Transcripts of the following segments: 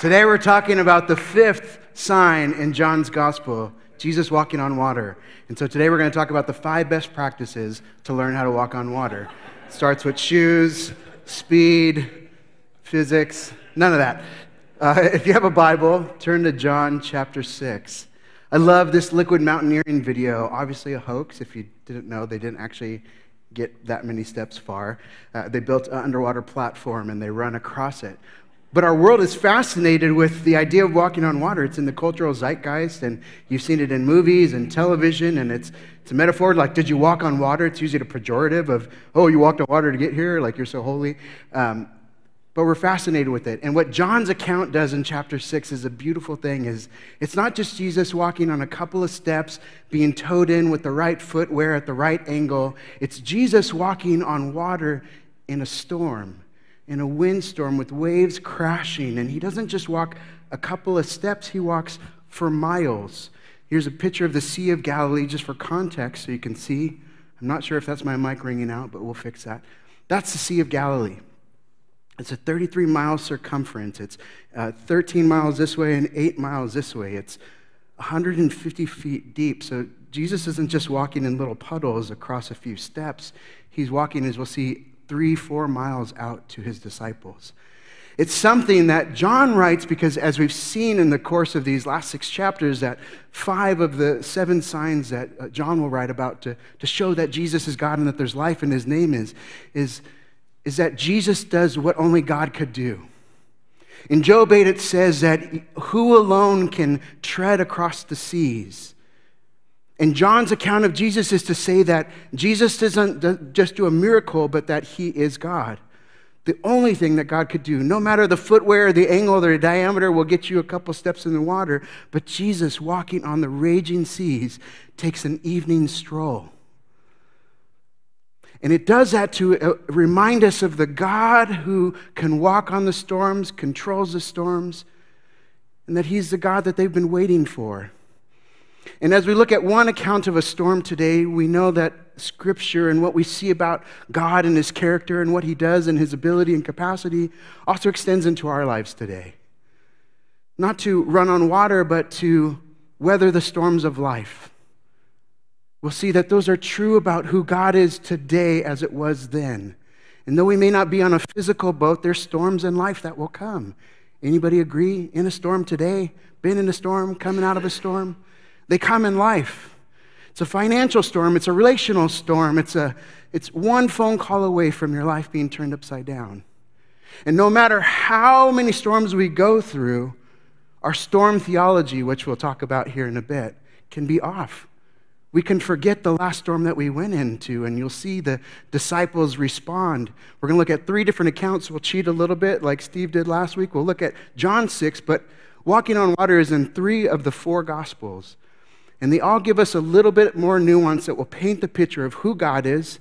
Today we're talking about the fifth sign in John's gospel Jesus walking on water. And so today we're going to talk about the five best practices to learn how to walk on water. It starts with shoes, speed, physics, none of that. Uh, if you have a Bible, turn to John chapter 6. I love this liquid mountaineering video. Obviously, a hoax. If you didn't know, they didn't actually get that many steps far. Uh, they built an underwater platform and they run across it. But our world is fascinated with the idea of walking on water. It's in the cultural zeitgeist, and you've seen it in movies and television, and it's, it's a metaphor like, did you walk on water? It's usually a pejorative of, oh, you walked on water to get here, like you're so holy. Um, but we're fascinated with it. And what John's account does in chapter 6 is a beautiful thing is it's not just Jesus walking on a couple of steps, being towed in with the right footwear at the right angle. It's Jesus walking on water in a storm in a windstorm with waves crashing. And he doesn't just walk a couple of steps, he walks for miles. Here's a picture of the Sea of Galilee just for context so you can see. I'm not sure if that's my mic ringing out, but we'll fix that. That's the Sea of Galilee. It's a 33 mile circumference. It's uh, 13 miles this way and 8 miles this way. It's 150 feet deep. So Jesus isn't just walking in little puddles across a few steps. He's walking, as we'll see, three, four miles out to his disciples. It's something that John writes because, as we've seen in the course of these last six chapters, that five of the seven signs that uh, John will write about to, to show that Jesus is God and that there's life in his name is, is, is that Jesus does what only God could do. In Job 8, it says that who alone can tread across the seas? And John's account of Jesus is to say that Jesus doesn't just do a miracle, but that he is God. The only thing that God could do, no matter the footwear, the angle, the diameter, will get you a couple steps in the water. But Jesus, walking on the raging seas, takes an evening stroll. And it does that to uh, remind us of the God who can walk on the storms, controls the storms, and that He's the God that they've been waiting for. And as we look at one account of a storm today, we know that Scripture and what we see about God and His character and what He does and His ability and capacity also extends into our lives today. Not to run on water, but to weather the storms of life. We'll see that those are true about who God is today as it was then. And though we may not be on a physical boat, there's storms in life that will come. Anybody agree? In a storm today? Been in a storm? Coming out of a storm? They come in life. It's a financial storm, it's a relational storm, it's, a, it's one phone call away from your life being turned upside down. And no matter how many storms we go through, our storm theology, which we'll talk about here in a bit, can be off. We can forget the last storm that we went into, and you'll see the disciples respond. We're going to look at three different accounts. We'll cheat a little bit, like Steve did last week. We'll look at John 6, but walking on water is in three of the four Gospels. And they all give us a little bit more nuance that will paint the picture of who God is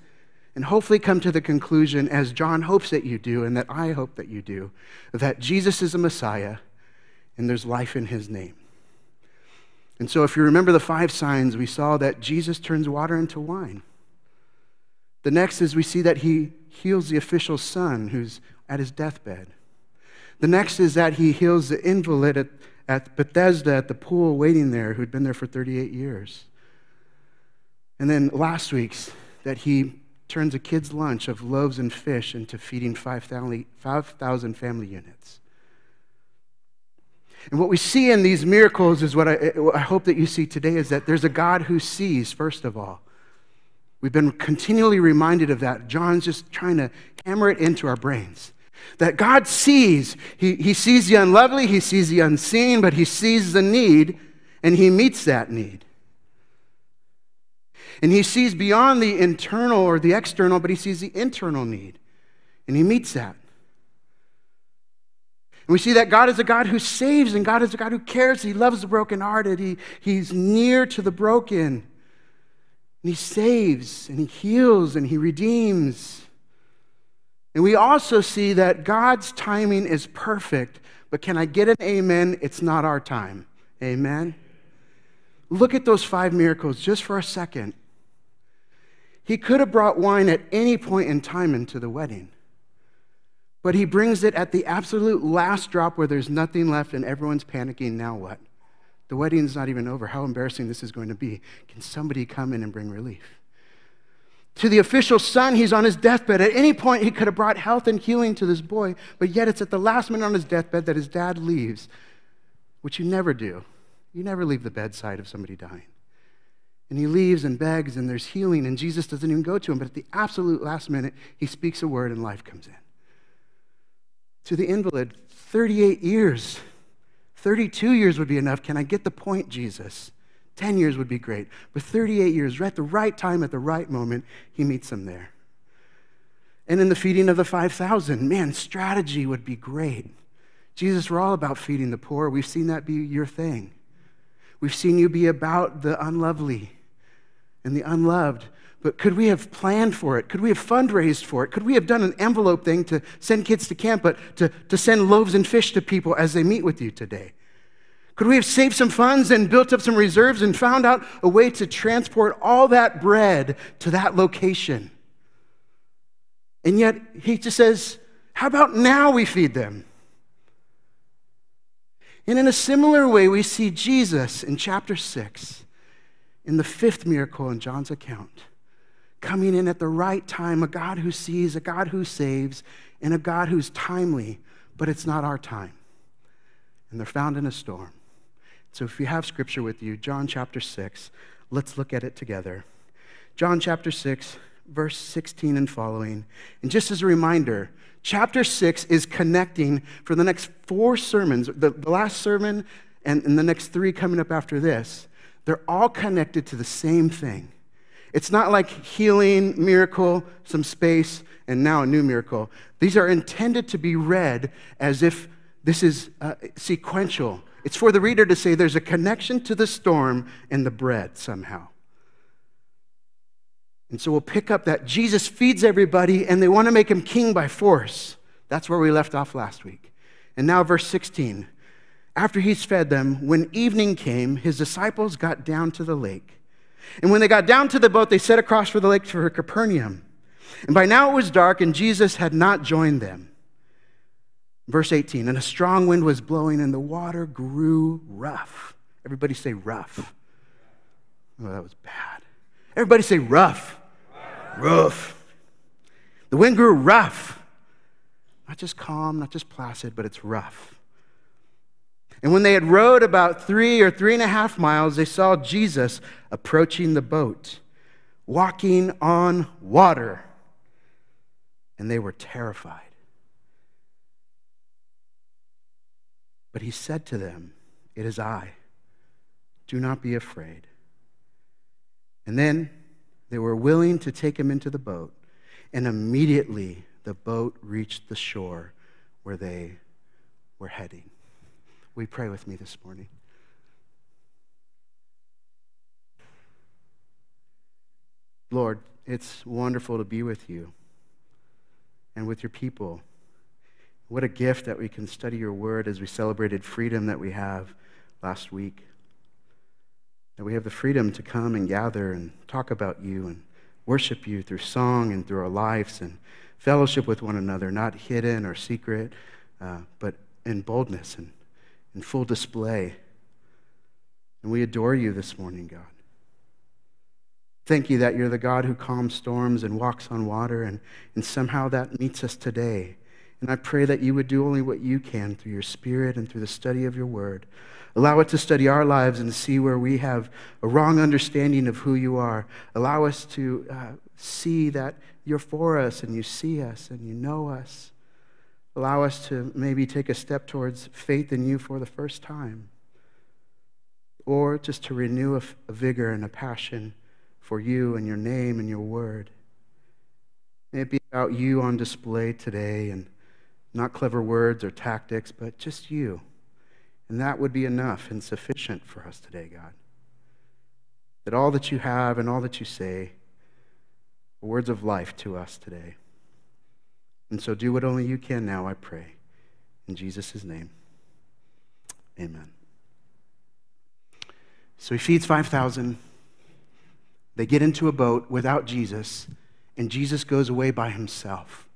and hopefully come to the conclusion, as John hopes that you do, and that I hope that you do, that Jesus is a Messiah and there's life in his name. And so, if you remember the five signs, we saw that Jesus turns water into wine. The next is we see that he heals the official's son who's at his deathbed. The next is that he heals the invalid at at Bethesda at the pool waiting there who'd been there for 38 years. And then last week's that he turns a kid's lunch of loaves and fish into feeding 5,000 family units. And what we see in these miracles is what I, I, hope that you see today is that there's a God who sees, first of all. We've been continually reminded of that. John's just trying to hammer it into our brains. That God sees. He, he sees the unlovely, He sees the unseen, but He sees the need and He meets that need. And He sees beyond the internal or the external, but He sees the internal need and He meets that. And we see that God is a God who saves and God is a God who cares. He loves the brokenhearted. He, he's near to the broken. And He saves and He heals and He redeems. And we also see that God's timing is perfect, but can I get an amen? It's not our time. Amen? Look at those five miracles just for a second. He could have brought wine at any point in time into the wedding. But he brings it at the absolute last drop where there's nothing left and everyone's panicking. Now what? The wedding's not even over. How embarrassing this is going to be. Can somebody come in and bring relief? To the official son, he's on his deathbed. At any point, he could have brought health and healing to this boy, but yet it's at the last minute on his deathbed that his dad leaves, which you never do. You never leave the bedside of somebody dying. And he leaves and begs, and there's healing, and Jesus doesn't even go to him. But at the absolute last minute, he speaks a word, and life comes in. To the invalid, 38 years, 32 years would be enough. Can I get the point, Jesus? 10 years would be great. But 38 years, right at the right time, at the right moment, he meets them there. And in the feeding of the 5,000, man, strategy would be great. Jesus, we're all about feeding the poor. We've seen that be your thing. We've seen you be about the unlovely and the unloved. But could we have planned for it? Could we have fundraised for it? Could we have done an envelope thing to send kids to camp, but to, to send loaves and fish to people as they meet with you today? Could we have saved some funds and built up some reserves and found out a way to transport all that bread to that location? And yet, he just says, How about now we feed them? And in a similar way, we see Jesus in chapter 6 in the fifth miracle in John's account, coming in at the right time, a God who sees, a God who saves, and a God who's timely, but it's not our time. And they're found in a storm. So if you have scripture with you, John chapter 6, let's look at it together. John chapter 6, verse 16 and following. And just as a reminder, chapter 6 is connecting for the next four sermons, the, the last sermon and, and the next three coming up after this they're all connected to the same thing. It's not like healing, miracle, some space, and now a new miracle. These are intended to be read as if this is uh, sequential. It's for the reader to say there's a connection to the storm and the bread somehow. And so we'll pick up that Jesus feeds everybody and they want to make him king by force. That's where we left off last week. And now, verse 16 after he's fed them, when evening came, his disciples got down to the lake. And when they got down to the boat, they set across for the lake for Capernaum. And by now it was dark, and Jesus had not joined them. Verse 18 And a strong wind was blowing, and the water grew rough. Everybody say rough. Oh, that was bad. Everybody say rough. Rough. rough. The wind grew rough. Not just calm, not just placid, but it's rough. And when they had rowed about three or three and a half miles, they saw Jesus approaching the boat, walking on water. And they were terrified. But he said to them, It is I. Do not be afraid. And then they were willing to take him into the boat. And immediately the boat reached the shore where they were heading. We pray with me this morning? Lord, it's wonderful to be with you and with your people. What a gift that we can study your word as we celebrated freedom that we have last week. That we have the freedom to come and gather and talk about you and worship you through song and through our lives and fellowship with one another, not hidden or secret, uh, but in boldness and in full display. And we adore you this morning, God. Thank you that you're the God who calms storms and walks on water, and, and somehow that meets us today. And I pray that you would do only what you can through your Spirit and through the study of your word. Allow it to study our lives and see where we have a wrong understanding of who you are. Allow us to uh, see that you're for us and you see us and you know us. Allow us to maybe take a step towards faith in you for the first time. Or just to renew a, a vigor and a passion for you and your name and your word. May it be about you on display today and not clever words or tactics, but just you. And that would be enough and sufficient for us today, God. That all that you have and all that you say are words of life to us today. And so do what only you can now, I pray. In Jesus' name, amen. So he feeds 5,000. They get into a boat without Jesus, and Jesus goes away by himself.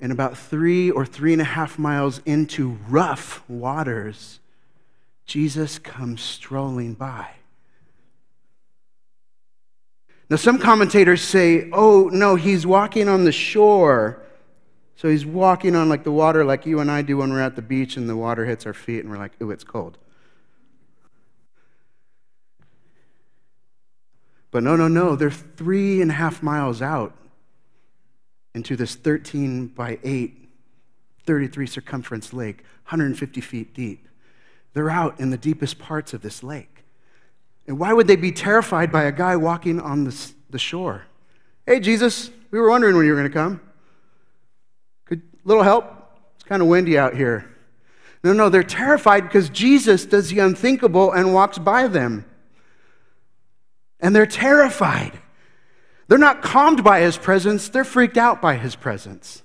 And about three or three and a half miles into rough waters, Jesus comes strolling by. Now, some commentators say, oh, no, he's walking on the shore. So he's walking on like the water, like you and I do when we're at the beach and the water hits our feet and we're like, ooh, it's cold. But no, no, no, they're three and a half miles out into this 13 by 8, 33 circumference lake, 150 feet deep. They're out in the deepest parts of this lake. And why would they be terrified by a guy walking on the, the shore? Hey, Jesus, we were wondering when you were going to come. Could little help? It's kind of windy out here. No, no, they're terrified because Jesus does the unthinkable and walks by them. And they're terrified. They're not calmed by his presence, they're freaked out by his presence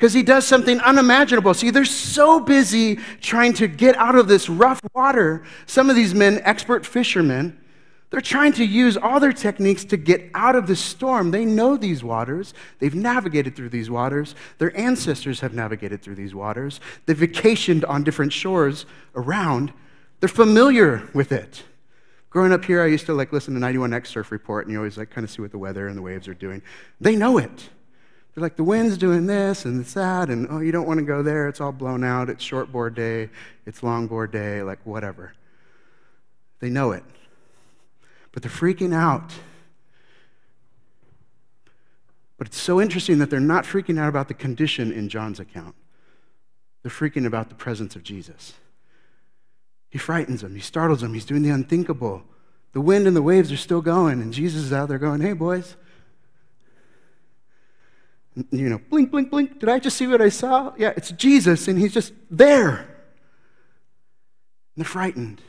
because he does something unimaginable. See, they're so busy trying to get out of this rough water. Some of these men, expert fishermen, they're trying to use all their techniques to get out of the storm. They know these waters. They've navigated through these waters. Their ancestors have navigated through these waters. They've vacationed on different shores around. They're familiar with it. Growing up here, I used to like listen to 91X Surf Report, and you always like kind of see what the weather and the waves are doing. They know it. They're like, the wind's doing this and it's that, and oh, you don't want to go there. It's all blown out. It's shortboard day. It's longboard day, like whatever. They know it. But they're freaking out. But it's so interesting that they're not freaking out about the condition in John's account. They're freaking about the presence of Jesus. He frightens them, he startles them, he's doing the unthinkable. The wind and the waves are still going, and Jesus is out there going, Hey, boys, you know, blink, blink, blink. Did I just see what I saw? Yeah, it's Jesus, and he's just there. And they're frightened.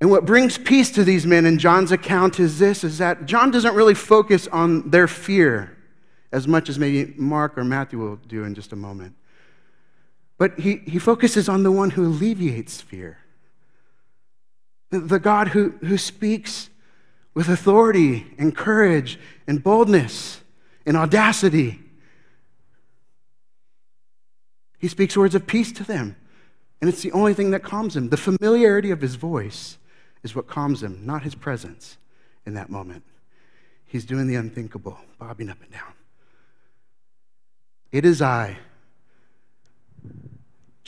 And what brings peace to these men in John's account is this is that John doesn't really focus on their fear as much as maybe Mark or Matthew will do in just a moment. But he, he focuses on the one who alleviates fear. The, God who, who speaks with authority and courage and boldness and audacity. He speaks words of peace to them, and it's the only thing that calms him. The familiarity of his voice is what calms him, not his presence in that moment. He's doing the unthinkable, bobbing up and down. It is I.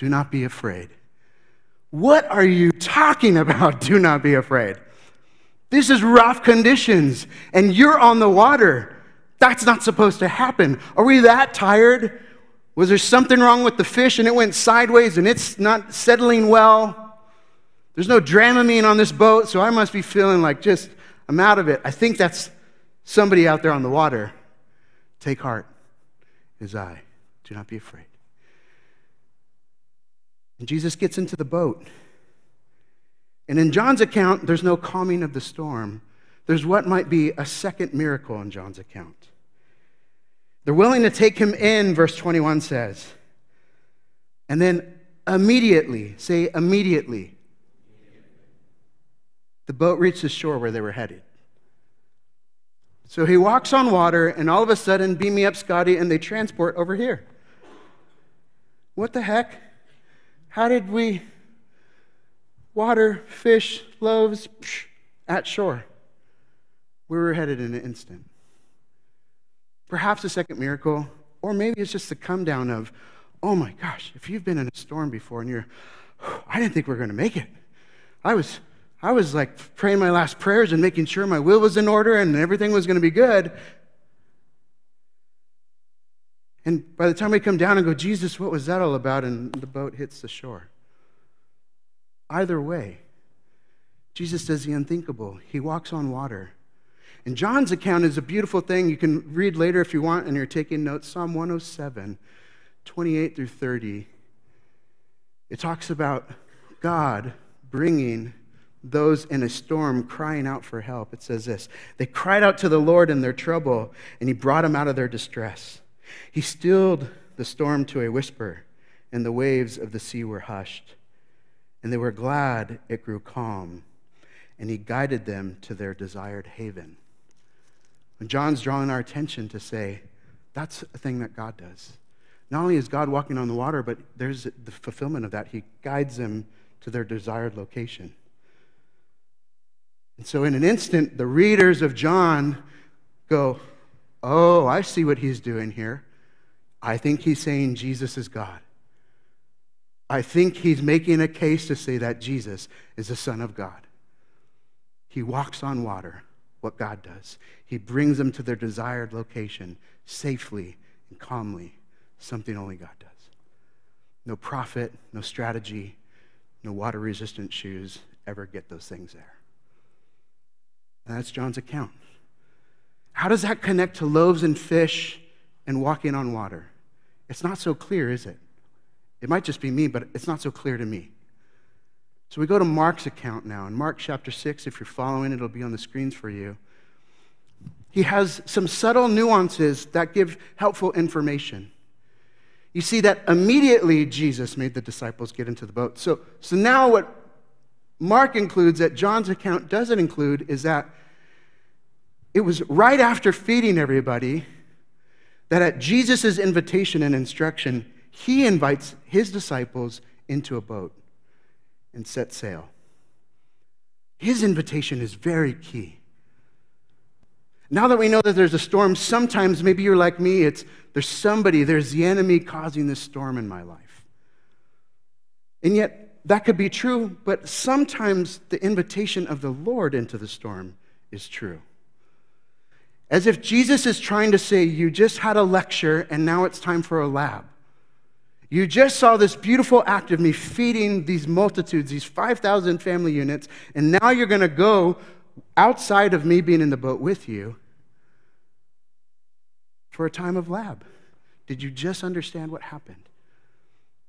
Do not be afraid. What are you talking about? Do not be afraid. This is rough conditions, and you're on the water. That's not supposed to happen. Are we that tired? Was there something wrong with the fish and it went sideways and it's not settling well? There's no Dramamine on this boat, so I must be feeling like just, I'm out of it. I think that's somebody out there on the water. Take heart, is I. Do not be afraid. And Jesus gets into the boat. And in John's account, there's no calming of the storm. There's what might be a second miracle in John's account. They're willing to take him in, verse 21 says. And then immediately, say immediately, the boat reached the shore where they were headed. So he walks on water, and all of a sudden, beam me up, Scotty, and they transport over here. What the heck? How did we water, fish, loaves psh, at shore? We were headed in an instant. Perhaps a second miracle, or maybe it's just the come down of, oh my gosh, if you've been in a storm before and you're, I didn't think we were going to make it. I was, I was like praying my last prayers and making sure my will was in order and everything was going to be good. And by the time we come down and go, Jesus, what was that all about? And the boat hits the shore. Either way, Jesus does the unthinkable. He walks on water. And John's account is a beautiful thing. You can read later if you want and you're taking notes. Psalm 107, 28 through 30. It talks about God bringing those in a storm crying out for help. It says this They cried out to the Lord in their trouble, and he brought them out of their distress. He stilled the storm to a whisper, and the waves of the sea were hushed. And they were glad it grew calm, and he guided them to their desired haven. And John's drawing our attention to say, That's a thing that God does. Not only is God walking on the water, but there's the fulfillment of that. He guides them to their desired location. And so, in an instant, the readers of John go, Oh, I see what he's doing here. I think he's saying Jesus is God. I think he's making a case to say that Jesus is the Son of God. He walks on water, what God does. He brings them to their desired location safely and calmly, something only God does. No prophet, no strategy, no water resistant shoes ever get those things there. And that's John's account. How does that connect to loaves and fish and walking on water? It's not so clear, is it? It might just be me, but it's not so clear to me. So we go to Mark's account now. In Mark chapter 6, if you're following, it'll be on the screens for you. He has some subtle nuances that give helpful information. You see that immediately Jesus made the disciples get into the boat. So, so now what Mark includes that John's account doesn't include is that it was right after feeding everybody that at Jesus' invitation and instruction, he invites his disciples into a boat and set sail. His invitation is very key. Now that we know that there's a storm, sometimes maybe you're like me, it's there's somebody, there's the enemy causing this storm in my life. And yet, that could be true, but sometimes the invitation of the Lord into the storm is true. As if Jesus is trying to say, You just had a lecture and now it's time for a lab. You just saw this beautiful act of me feeding these multitudes, these 5,000 family units, and now you're going to go outside of me being in the boat with you for a time of lab. Did you just understand what happened?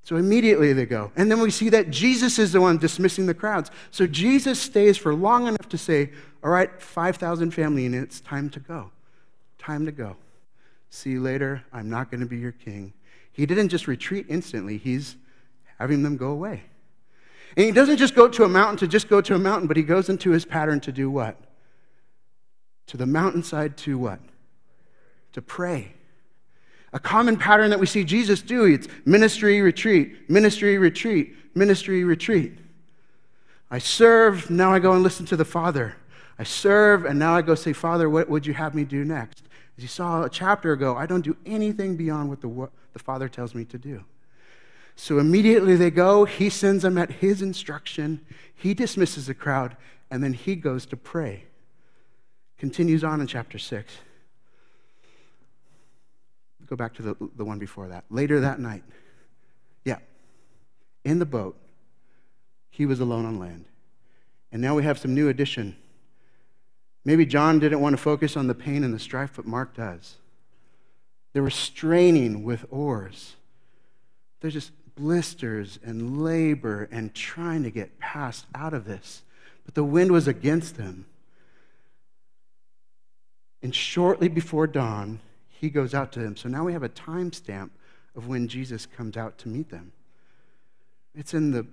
So immediately they go. And then we see that Jesus is the one dismissing the crowds. So Jesus stays for long enough to say, All right, 5,000 family units, time to go. Time to go. See you later. I'm not going to be your king. He didn't just retreat instantly, he's having them go away. And he doesn't just go to a mountain to just go to a mountain, but he goes into his pattern to do what? To the mountainside to what? To pray. A common pattern that we see Jesus do it's ministry, retreat, ministry, retreat, ministry, retreat. I serve, now I go and listen to the Father. I serve, and now I go say, Father, what would you have me do next? As you saw a chapter ago, I don't do anything beyond what the, the Father tells me to do. So immediately they go, he sends them at his instruction, he dismisses the crowd, and then he goes to pray. Continues on in chapter 6. Go back to the, the one before that. Later that night, yeah, in the boat, he was alone on land. And now we have some new addition Maybe John didn't want to focus on the pain and the strife, but Mark does. They were straining with oars. There's just blisters and labor and trying to get past out of this. But the wind was against them. And shortly before dawn, he goes out to them. So now we have a timestamp of when Jesus comes out to meet them. It's in the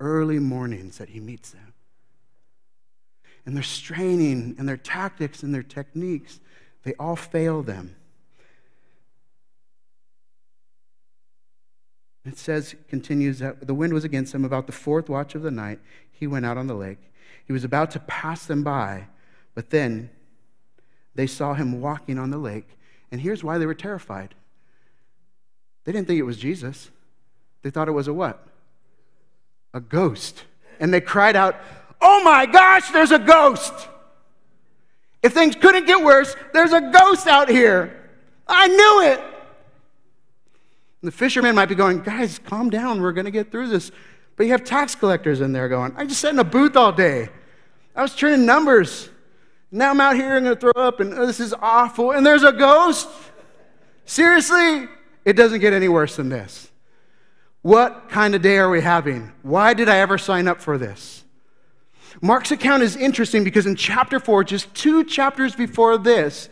early mornings that he meets them and their straining and their tactics and their techniques, they all fail them. It says, continues that the wind was against them. about the fourth watch of the night. He went out on the lake. He was about to pass them by, but then they saw him walking on the lake. And here's why they were terrified they didn't think it was Jesus, they thought it was a what? A ghost. And they cried out, oh my gosh, there's a ghost. If things couldn't get worse, there's a ghost out here. I knew it. And the fishermen might be going, guys, calm down. We're going to get through this. But you have tax collectors in there going, I just sat in a booth all day. I was turning numbers. Now I'm out here and going to throw up, and oh, this is awful. And there's a ghost. Seriously? It doesn't get any worse than this. What kind of day are we having? Why did I ever sign up for this? Mark's account is interesting because in chapter 4, just two chapters before this,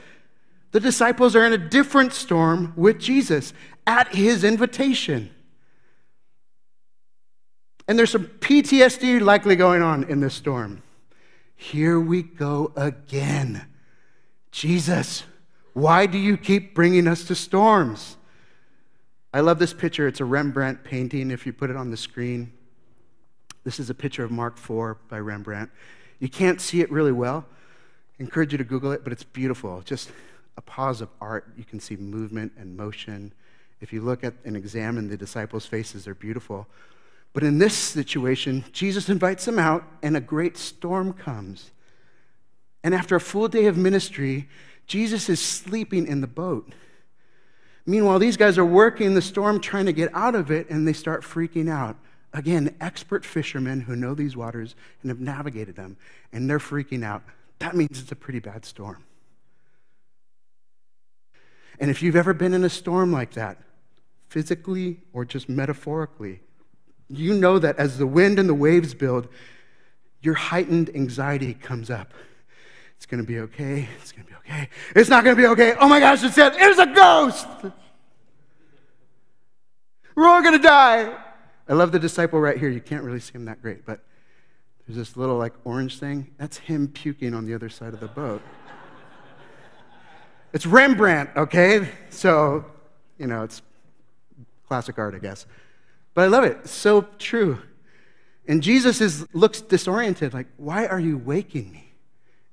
the disciples are in a different storm with Jesus at his invitation. And there's some PTSD likely going on in this storm. Here we go again. Jesus, Why do you keep bringing us to storms? I love this picture. It's a Rembrandt painting, if you put it on the screen. This is a picture of Mark IV by Rembrandt. You can't see it really well. I encourage you to Google it, but it's beautiful. Just a pause of art. You can see movement and motion. If you look at and examine the disciples' faces, they're beautiful. But in this situation, Jesus invites them out, and a great storm comes. And after a full day of ministry, Jesus is sleeping in the boat. Meanwhile, these guys are working the storm, trying to get out of it, and they start freaking out. Again, expert fishermen who know these waters and have navigated them, and they're freaking out. That means it's a pretty bad storm. And if you've ever been in a storm like that, physically or just metaphorically, you know that as the wind and the waves build, your heightened anxiety comes up. It's going to be okay. It's going to be okay. It's not going to be okay. Oh my gosh, it said, it's a ghost. We're all going to die. I love the disciple right here. You can't really see him that great, but there's this little like orange thing. That's him puking on the other side of the boat. it's Rembrandt, okay? So, you know, it's classic art, I guess. But I love it. So true. And Jesus is, looks disoriented, like, why are you waking me?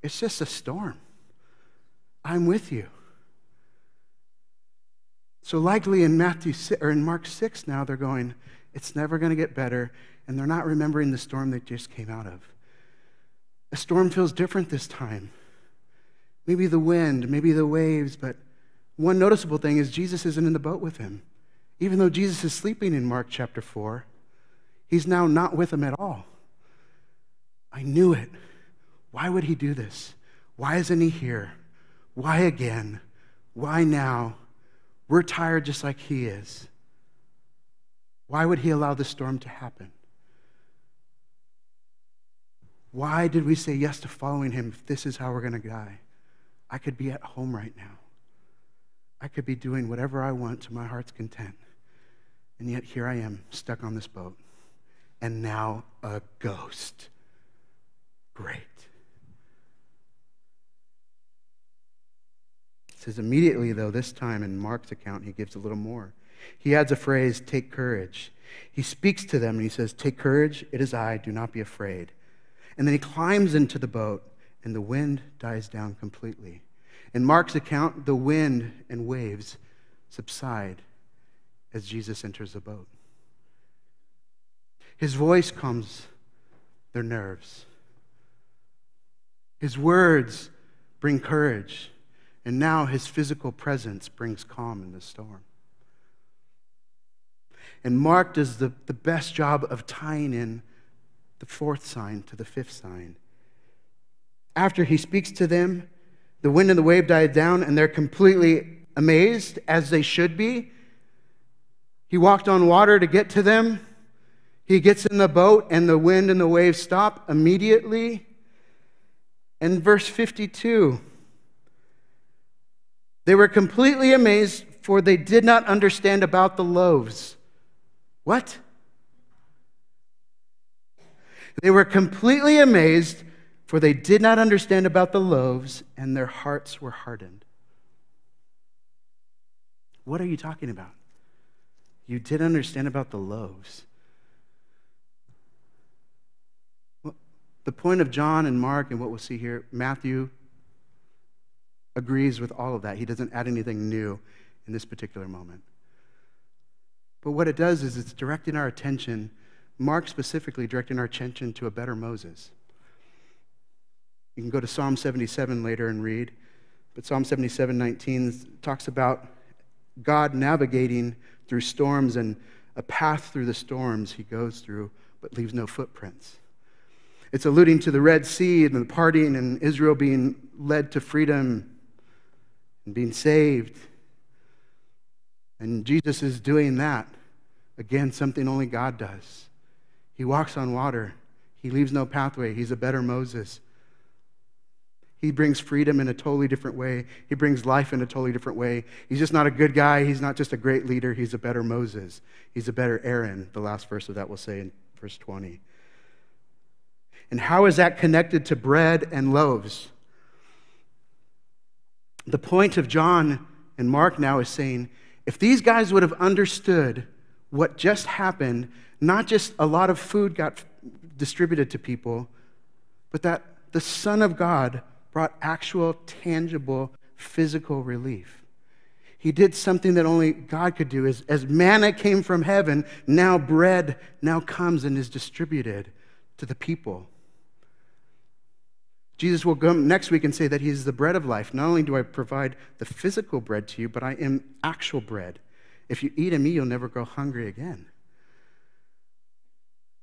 It's just a storm. I'm with you. So likely in Matthew or in Mark 6 now they're going, it's never going to get better, and they're not remembering the storm they just came out of. A storm feels different this time. Maybe the wind, maybe the waves, but one noticeable thing is Jesus isn't in the boat with him. Even though Jesus is sleeping in Mark chapter 4, he's now not with them at all. I knew it. Why would he do this? Why isn't he here? Why again? Why now? We're tired just like he is. Why would he allow the storm to happen? Why did we say yes to following him if this is how we're going to die? I could be at home right now. I could be doing whatever I want to my heart's content. And yet here I am, stuck on this boat. And now a ghost. Great. It says immediately, though, this time in Mark's account, he gives a little more. He adds a phrase, take courage. He speaks to them and he says, Take courage, it is I, do not be afraid. And then he climbs into the boat and the wind dies down completely. In Mark's account, the wind and waves subside as Jesus enters the boat. His voice calms their nerves. His words bring courage. And now his physical presence brings calm in the storm. And Mark does the, the best job of tying in the fourth sign to the fifth sign. After he speaks to them, the wind and the wave die down, and they're completely amazed, as they should be. He walked on water to get to them. He gets in the boat, and the wind and the waves stop immediately. And verse 52 they were completely amazed, for they did not understand about the loaves. What? They were completely amazed, for they did not understand about the loaves, and their hearts were hardened. What are you talking about? You did understand about the loaves. Well, the point of John and Mark and what we'll see here, Matthew, agrees with all of that. He doesn't add anything new in this particular moment. But what it does is it's directing our attention, Mark specifically directing our attention to a better Moses. You can go to Psalm 77 later and read, but Psalm 77 19 talks about God navigating through storms and a path through the storms he goes through, but leaves no footprints. It's alluding to the Red Sea and the parting and Israel being led to freedom and being saved. And Jesus is doing that. Again, something only God does. He walks on water, He leaves no pathway. He's a better Moses. He brings freedom in a totally different way. He brings life in a totally different way. He's just not a good guy. He's not just a great leader. He's a better Moses. He's a better Aaron, the last verse of that will say in verse 20. And how is that connected to bread and loaves? the point of John and Mark now is saying if these guys would have understood what just happened, not just a lot of food got distributed to people, but that the Son of God brought actual, tangible, physical relief. He did something that only God could do. As, as manna came from heaven, now bread now comes and is distributed to the people. Jesus will come next week and say that He is the bread of life. Not only do I provide the physical bread to you, but I am actual bread. If you eat of me, you'll never grow hungry again.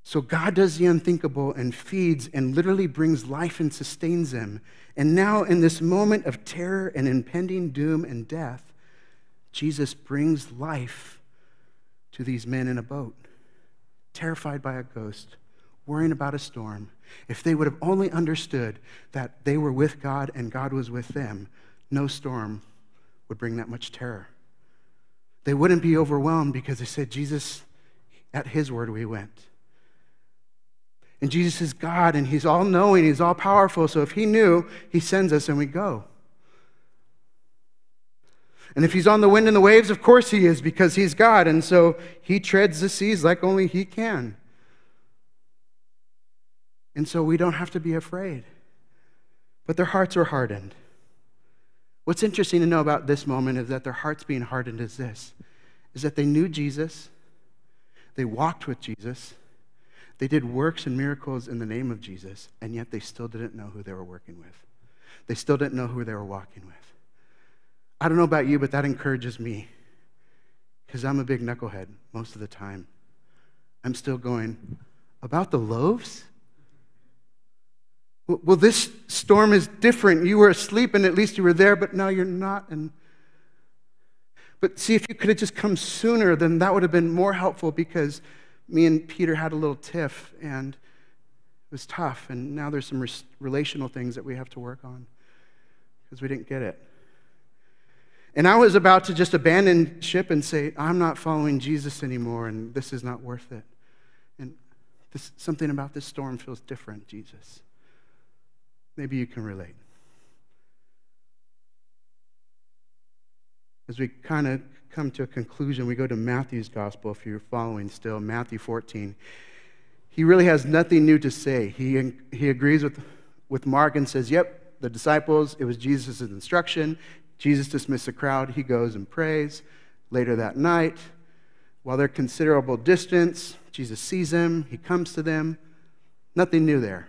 So God does the unthinkable and feeds and literally brings life and sustains them. And now, in this moment of terror and impending doom and death, Jesus brings life to these men in a boat, terrified by a ghost, worrying about a storm. If they would have only understood that they were with God and God was with them, no storm would bring that much terror. They wouldn't be overwhelmed because they said, Jesus, at his word we went. And Jesus is God and he's all knowing, he's all powerful. So if he knew, he sends us and we go. And if he's on the wind and the waves, of course he is because he's God. And so he treads the seas like only he can. And so we don't have to be afraid. But their hearts were hardened. What's interesting to know about this moment is that their hearts being hardened is this is that they knew Jesus, they walked with Jesus, they did works and miracles in the name of Jesus, and yet they still didn't know who they were working with. They still didn't know who they were walking with. I don't know about you, but that encourages me because I'm a big knucklehead most of the time. I'm still going, about the loaves? Well, this storm is different. You were asleep and at least you were there, but now you're not. And but see, if you could have just come sooner, then that would have been more helpful because me and Peter had a little tiff and it was tough. And now there's some relational things that we have to work on because we didn't get it. And I was about to just abandon ship and say, I'm not following Jesus anymore and this is not worth it. And this, something about this storm feels different, Jesus. Maybe you can relate. As we kind of come to a conclusion, we go to Matthew's gospel, if you're following still, Matthew 14. He really has nothing new to say. He, he agrees with, with Mark and says, Yep, the disciples, it was Jesus' instruction. Jesus dismissed the crowd. He goes and prays. Later that night, while they're considerable distance, Jesus sees them. He comes to them. Nothing new there.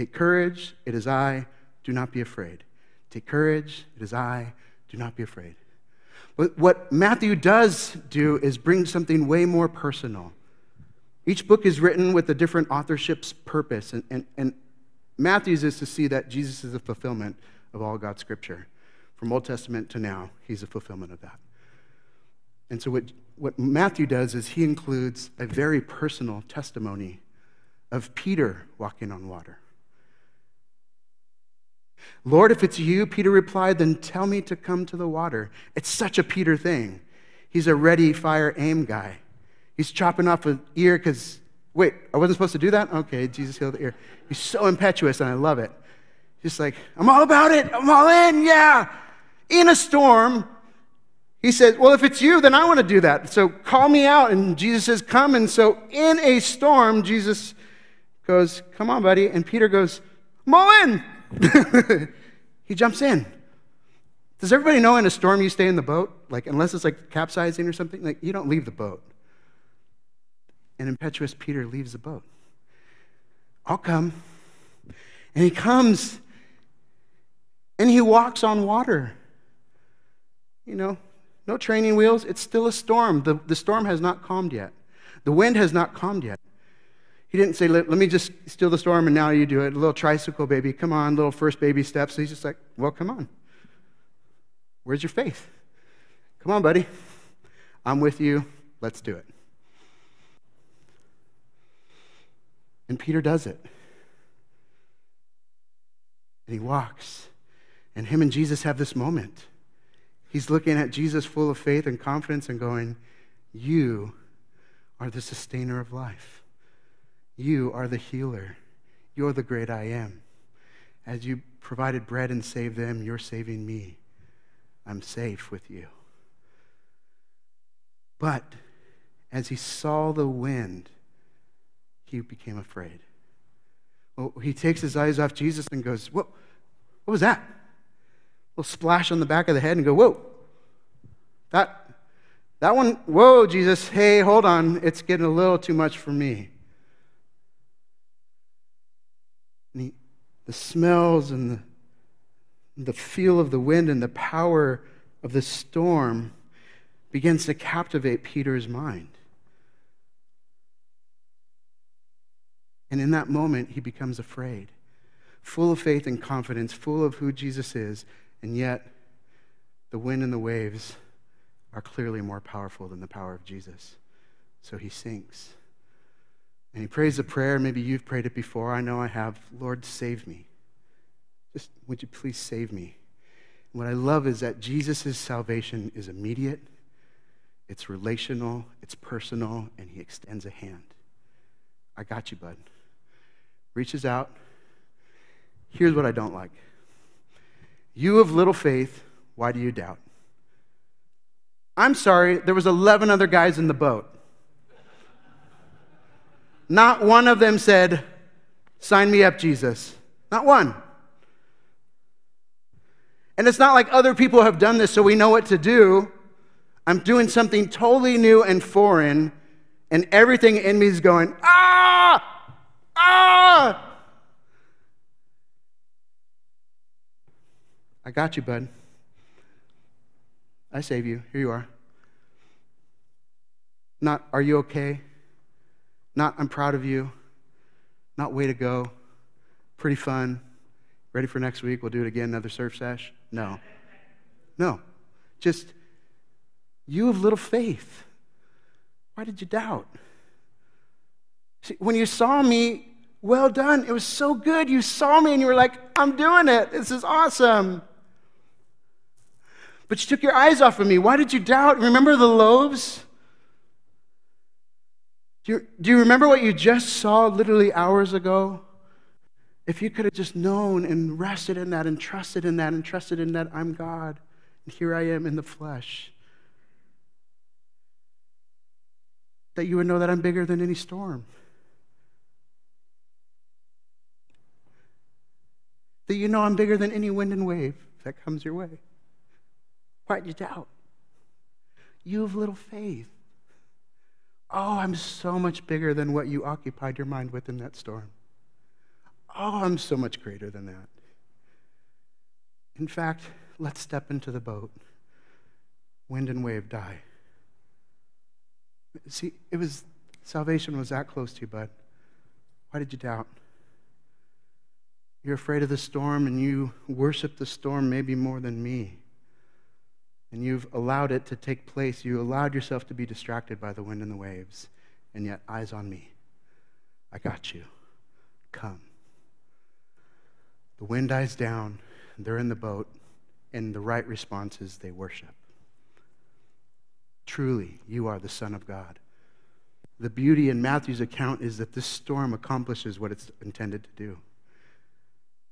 Take courage, it is I, do not be afraid. Take courage, it is I, do not be afraid. But what Matthew does do is bring something way more personal. Each book is written with a different authorship's purpose, and, and, and Matthew's is to see that Jesus is a fulfillment of all God's scripture. From Old Testament to now, he's a fulfillment of that. And so, what, what Matthew does is he includes a very personal testimony of Peter walking on water. Lord, if it's you, Peter replied, then tell me to come to the water. It's such a Peter thing. He's a ready, fire, aim guy. He's chopping off an ear because, wait, I wasn't supposed to do that? Okay, Jesus healed the ear. He's so impetuous, and I love it. Just like, I'm all about it. I'm all in, yeah. In a storm, he says, Well, if it's you, then I want to do that. So call me out. And Jesus says, Come. And so in a storm, Jesus goes, Come on, buddy. And Peter goes, I'm all in. he jumps in. Does everybody know in a storm you stay in the boat? Like, unless it's like capsizing or something, like, you don't leave the boat. And impetuous Peter leaves the boat. I'll come. And he comes and he walks on water. You know, no training wheels. It's still a storm. The, the storm has not calmed yet, the wind has not calmed yet. He didn't say, let, let, me just steal the storm and now you do it. A little tricycle baby, come on, little first baby steps. he's just like, well, come on. Where's your faith? Come on, buddy. I'm with you. Let's do it. And Peter does it. And he walks. And him and Jesus have this moment. He's looking at Jesus full of faith and confidence and going, You are the sustainer of life. You are the healer. You're the great I am. As you provided bread and saved them, you're saving me. I'm safe with you. But as he saw the wind, he became afraid. Well, he takes his eyes off Jesus and goes, What, what was that? Little splash on the back of the head and go, Whoa, that, that one, whoa, Jesus, hey, hold on, it's getting a little too much for me. And he, the smells and the, the feel of the wind and the power of the storm begins to captivate Peter's mind. And in that moment, he becomes afraid, full of faith and confidence, full of who Jesus is, and yet the wind and the waves are clearly more powerful than the power of Jesus. So he sinks. And he prays a prayer. Maybe you've prayed it before. I know I have. Lord, save me. Just would you please save me? what I love is that Jesus' salvation is immediate, it's relational, it's personal, and he extends a hand. I got you, bud. Reaches out. Here's what I don't like. You of little faith, why do you doubt? I'm sorry, there was 11 other guys in the boat. Not one of them said, Sign me up, Jesus. Not one. And it's not like other people have done this so we know what to do. I'm doing something totally new and foreign, and everything in me is going, ah, ah. I got you, bud. I save you. Here you are. Not, are you okay? Not, I'm proud of you. Not, way to go. Pretty fun. Ready for next week? We'll do it again, another surf sesh? No. No. Just, you have little faith. Why did you doubt? See, when you saw me, well done. It was so good. You saw me and you were like, I'm doing it. This is awesome. But you took your eyes off of me. Why did you doubt? Remember the loaves? Do you, do you remember what you just saw literally hours ago? If you could have just known and rested in that and trusted in that and trusted in that I'm God and here I am in the flesh, that you would know that I'm bigger than any storm. That you know I'm bigger than any wind and wave that comes your way. Why'd you doubt? You have little faith. Oh, I'm so much bigger than what you occupied your mind with in that storm. Oh, I'm so much greater than that. In fact, let's step into the boat. Wind and wave die. See, it was salvation was that close to you, bud. Why did you doubt? You're afraid of the storm and you worship the storm maybe more than me and you've allowed it to take place. You allowed yourself to be distracted by the wind and the waves, and yet, eyes on me. I got you. Come. The wind dies down, they're in the boat, and the right response is they worship. Truly, you are the Son of God. The beauty in Matthew's account is that this storm accomplishes what it's intended to do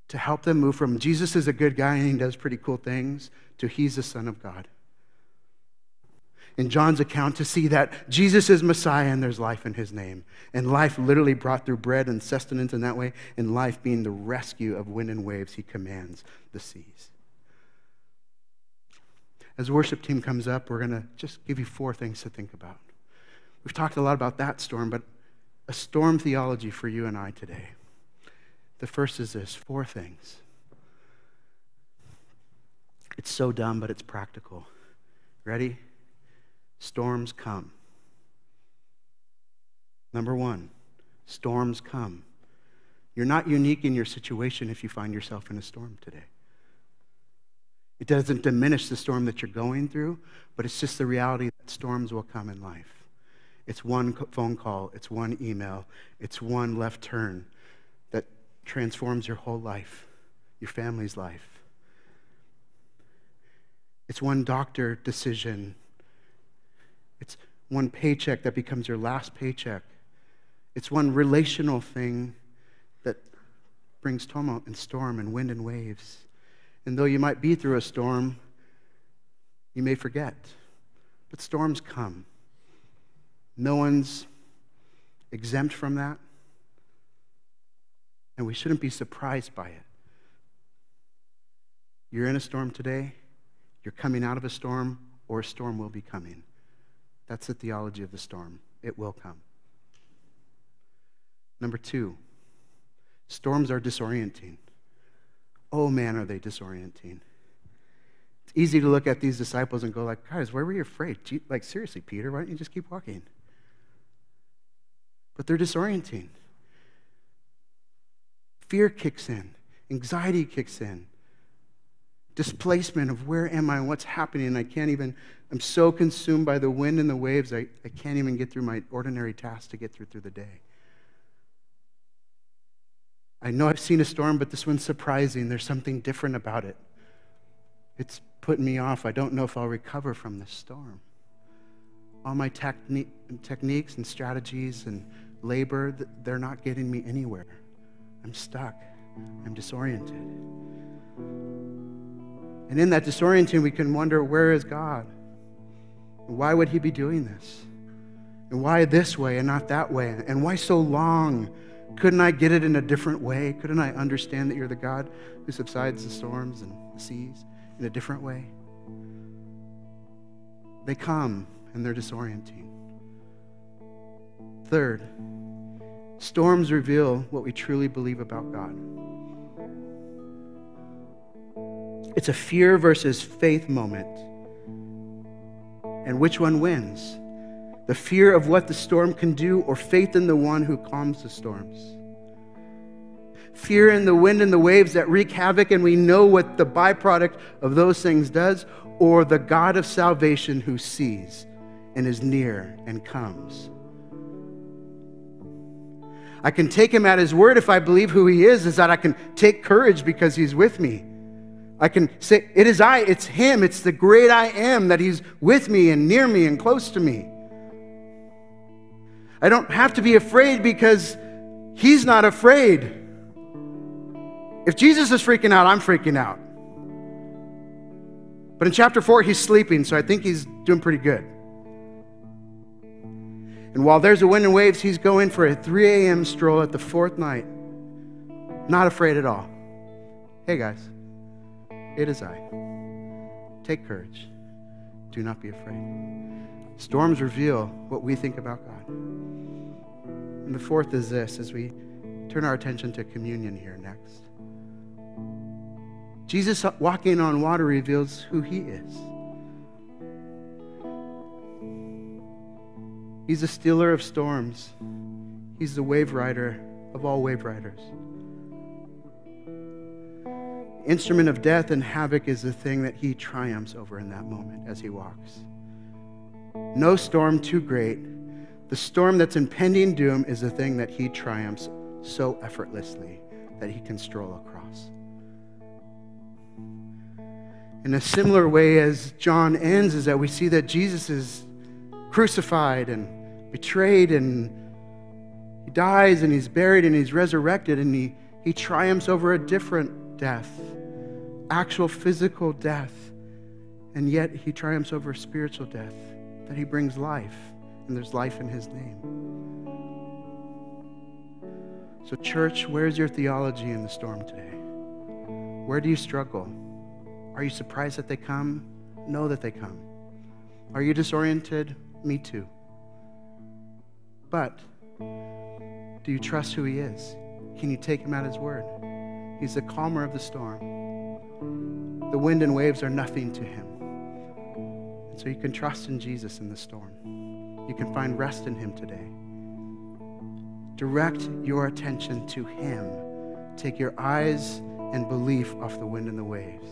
to help them move from Jesus is a good guy and he does pretty cool things to he's the Son of God. In John's account, to see that Jesus is Messiah and there's life in his name. And life literally brought through bread and sustenance in that way, and life being the rescue of wind and waves, he commands the seas. As the worship team comes up, we're going to just give you four things to think about. We've talked a lot about that storm, but a storm theology for you and I today. The first is this four things. It's so dumb, but it's practical. Ready? Storms come. Number one, storms come. You're not unique in your situation if you find yourself in a storm today. It doesn't diminish the storm that you're going through, but it's just the reality that storms will come in life. It's one phone call, it's one email, it's one left turn, transforms your whole life, your family's life. It's one doctor decision. It's one paycheck that becomes your last paycheck. It's one relational thing that brings tumult and storm and wind and waves. And though you might be through a storm, You may forget, but storms come. No one's exempt from that, and we shouldn't be surprised by it. You're in a storm today, you're coming out of a storm, or a storm will be coming. That's the theology of the storm. It will come. Number two, storms are disorienting. Oh man, are they disorienting. It's easy to look at these disciples and go like, guys, why were you afraid? Like, seriously, Peter, why don't you just keep walking? But they're disorienting. Fear kicks in, anxiety kicks in, displacement of where am I and what's happening. I can't even, I'm so consumed by the wind and the waves, I, I can't even get through my ordinary tasks to get through through the day. I know I've seen a storm, but this one's surprising. There's something different about it. It's putting me off. I don't know if I'll recover from this storm. All my techni- techniques and strategies and labor, they're not getting me anywhere. I'm stuck. I'm disoriented. And in that disorienting, we can wonder where is God? Why would He be doing this? And why this way and not that way? And why so long? Couldn't I get it in a different way? Couldn't I understand that you're the God who subsides the storms and the seas in a different way? They come and they're disorienting. Third, storms reveal what we truly believe about God. It's a fear versus faith moment. And which one wins? The fear of what the storm can do, or faith in the one who calms the storms? Fear in the wind and the waves that wreak havoc, and we know what the byproduct of those things does, or the God of salvation who sees and is near and comes. I can take him at his word if I believe who he is, is that I can take courage because he's with me. I can say, It is I, it's Him, it's the great I am that He's with me and near me and close to me. I don't have to be afraid because He's not afraid. If Jesus is freaking out, I'm freaking out. But in chapter 4, he's sleeping, so I think he's doing pretty good. And while there's a wind and waves, he's going for a 3 a.m. stroll at the fourth night. Not afraid at all. Hey, guys. It is I. Take courage. Do not be afraid. Storms reveal what we think about God. And the fourth is this as we turn our attention to communion here next. Jesus walking on water reveals who he is. He's the stealer of storms. He's the wave rider of all wave riders instrument of death and havoc is the thing that he triumphs over in that moment as he walks. No storm too great. The storm that's impending doom is the thing that he triumphs so effortlessly that he can stroll across. In a similar way as John ends, is that we see that Jesus is crucified and betrayed and he dies and he's buried and he's resurrected and he, he triumphs over a different death actual physical death, and yet he triumphs over spiritual death, that he brings life, and there's life in his name. So, church, where's your theology in the storm today? Where do you struggle? Are you surprised that they come? Know that they come. Are you disoriented? Me too. But do you trust who he is? Can you take him at his word? He's the calmer of the storm. The wind and waves are nothing to him. And so you can trust in Jesus in the storm. You can find rest in him today. Direct your attention to him. Take your eyes and belief off the wind and the waves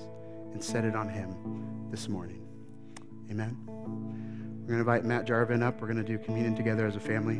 and set it on him this morning. Amen. We're going to invite Matt Jarvin up. We're going to do communion together as a family.